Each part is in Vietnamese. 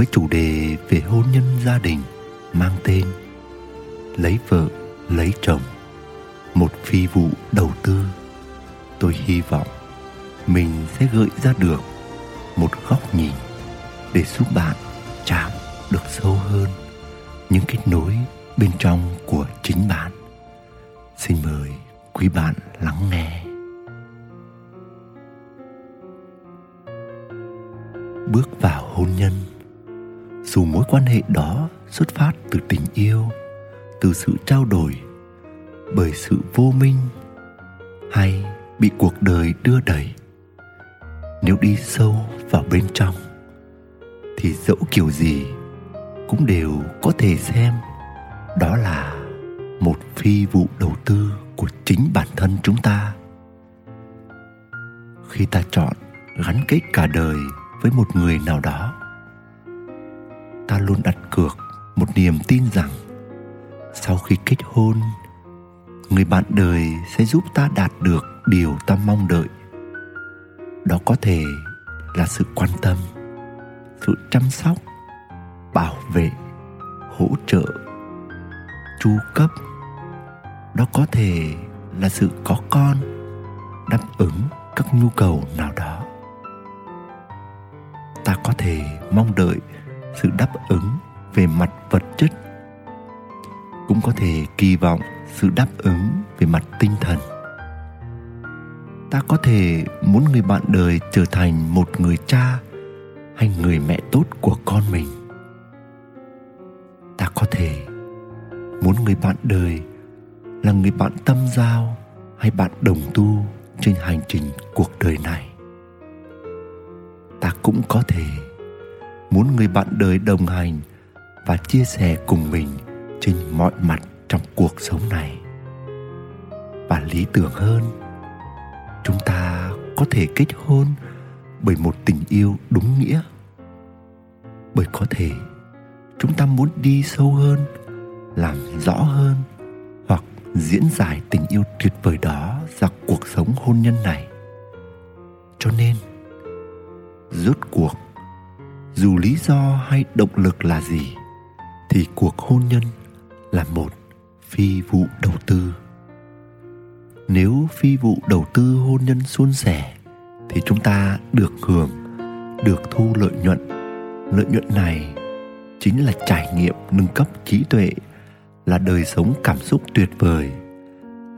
với chủ đề về hôn nhân gia đình mang tên Lấy vợ, lấy chồng Một phi vụ đầu tư Tôi hy vọng mình sẽ gợi ra được một góc nhìn để giúp bạn chạm được sâu hơn những kết nối bên trong của chính bạn. Xin mời quý bạn lắng nghe. Bước vào hôn nhân dù mối quan hệ đó xuất phát từ tình yêu, từ sự trao đổi, bởi sự vô minh, hay bị cuộc đời đưa đẩy, nếu đi sâu vào bên trong, thì dẫu kiểu gì cũng đều có thể xem đó là một phi vụ đầu tư của chính bản thân chúng ta. Khi ta chọn gắn kết cả đời với một người nào đó ta luôn đặt cược một niềm tin rằng sau khi kết hôn, người bạn đời sẽ giúp ta đạt được điều ta mong đợi. Đó có thể là sự quan tâm, sự chăm sóc, bảo vệ, hỗ trợ, chu cấp. Đó có thể là sự có con, đáp ứng các nhu cầu nào đó. Ta có thể mong đợi sự đáp ứng về mặt vật chất, cũng có thể kỳ vọng sự đáp ứng về mặt tinh thần. Ta có thể muốn người bạn đời trở thành một người cha hay người mẹ tốt của con mình. Ta có thể muốn người bạn đời là người bạn tâm giao hay bạn đồng tu trên hành trình cuộc đời này. Ta cũng có thể muốn người bạn đời đồng hành và chia sẻ cùng mình trên mọi mặt trong cuộc sống này. Và lý tưởng hơn, chúng ta có thể kết hôn bởi một tình yêu đúng nghĩa. Bởi có thể, chúng ta muốn đi sâu hơn, làm rõ hơn hoặc diễn giải tình yêu tuyệt vời đó ra cuộc sống hôn nhân này. Cho nên, rốt cuộc dù lý do hay động lực là gì, thì cuộc hôn nhân là một phi vụ đầu tư. Nếu phi vụ đầu tư hôn nhân suôn sẻ, thì chúng ta được hưởng, được thu lợi nhuận. Lợi nhuận này chính là trải nghiệm nâng cấp trí tuệ, là đời sống cảm xúc tuyệt vời,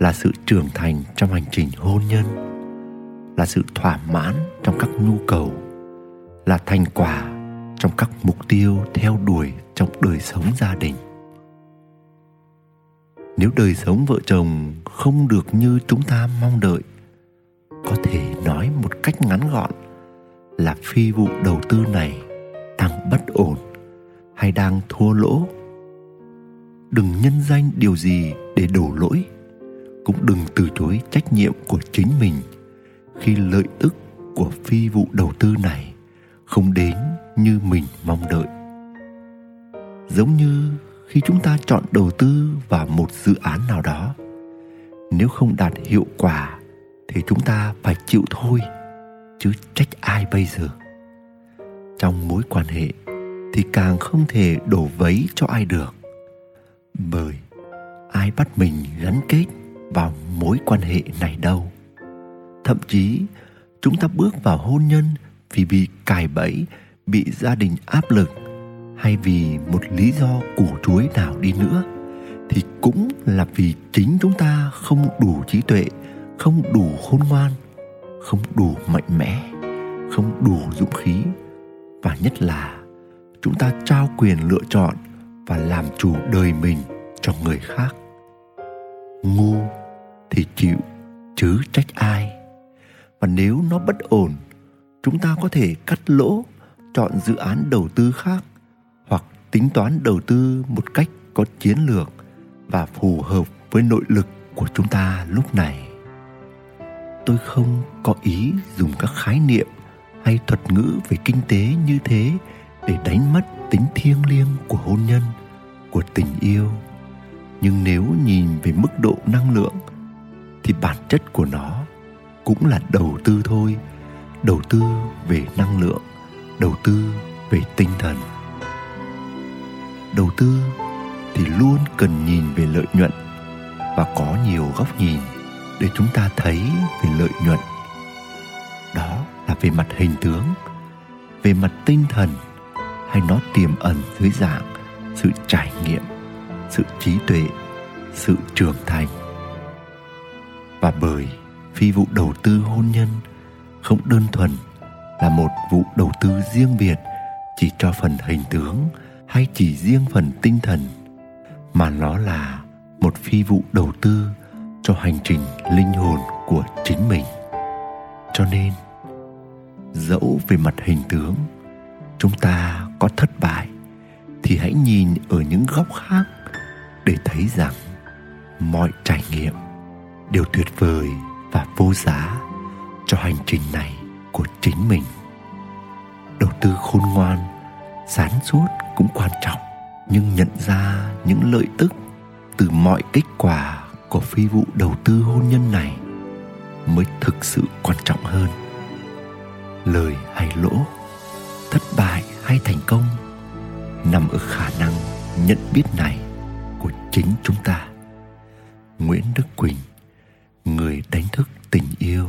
là sự trưởng thành trong hành trình hôn nhân, là sự thỏa mãn trong các nhu cầu, là thành quả trong các mục tiêu theo đuổi trong đời sống gia đình. Nếu đời sống vợ chồng không được như chúng ta mong đợi, có thể nói một cách ngắn gọn là phi vụ đầu tư này đang bất ổn hay đang thua lỗ. Đừng nhân danh điều gì để đổ lỗi, cũng đừng từ chối trách nhiệm của chính mình khi lợi ích của phi vụ đầu tư này không đến như mình mong đợi. Giống như khi chúng ta chọn đầu tư vào một dự án nào đó, nếu không đạt hiệu quả thì chúng ta phải chịu thôi, chứ trách ai bây giờ? Trong mối quan hệ thì càng không thể đổ vấy cho ai được, bởi ai bắt mình gắn kết vào mối quan hệ này đâu. Thậm chí, chúng ta bước vào hôn nhân vì bị cài bẫy, bị gia đình áp lực hay vì một lý do củ chuối nào đi nữa, thì cũng là vì chính chúng ta không đủ trí tuệ, không đủ khôn ngoan, không đủ mạnh mẽ, không đủ dũng khí, và nhất là chúng ta trao quyền lựa chọn và làm chủ đời mình cho người khác. Ngu thì chịu, chứ trách ai? Và nếu nó bất ổn chúng ta có thể cắt lỗ, chọn dự án đầu tư khác hoặc tính toán đầu tư một cách có chiến lược và phù hợp với nội lực của chúng ta lúc này. Tôi không có ý dùng các khái niệm hay thuật ngữ về kinh tế như thế để đánh mất tính thiêng liêng của hôn nhân, của tình yêu. Nhưng nếu nhìn về mức độ năng lượng thì bản chất của nó cũng là đầu tư thôi đầu tư về năng lượng, đầu tư về tinh thần. Đầu tư thì luôn cần nhìn về lợi nhuận và có nhiều góc nhìn để chúng ta thấy về lợi nhuận. Đó là về mặt hình tướng, về mặt tinh thần hay nó tiềm ẩn dưới dạng sự trải nghiệm, sự trí tuệ, sự trưởng thành. Và bởi phi vụ đầu tư hôn nhân không đơn thuần là một vụ đầu tư riêng biệt chỉ cho phần hình tướng hay chỉ riêng phần tinh thần, mà nó là một phi vụ đầu tư cho hành trình linh hồn của chính mình. Cho nên, dẫu về mặt hình tướng, chúng ta có thất bại thì hãy nhìn ở những góc khác để thấy rằng mọi trải nghiệm đều tuyệt vời và vô giá cho hành trình này của chính mình. Đầu tư khôn ngoan sáng suốt cũng quan trọng, nhưng nhận ra những lợi tức từ mọi kết quả của phi vụ đầu tư hôn nhân này mới thực sự quan trọng hơn. Lời hay lỗ, thất bại hay thành công, nằm ở khả năng nhận biết này của chính chúng ta. Nguyễn đức quỳnh, người đánh thức tình yêu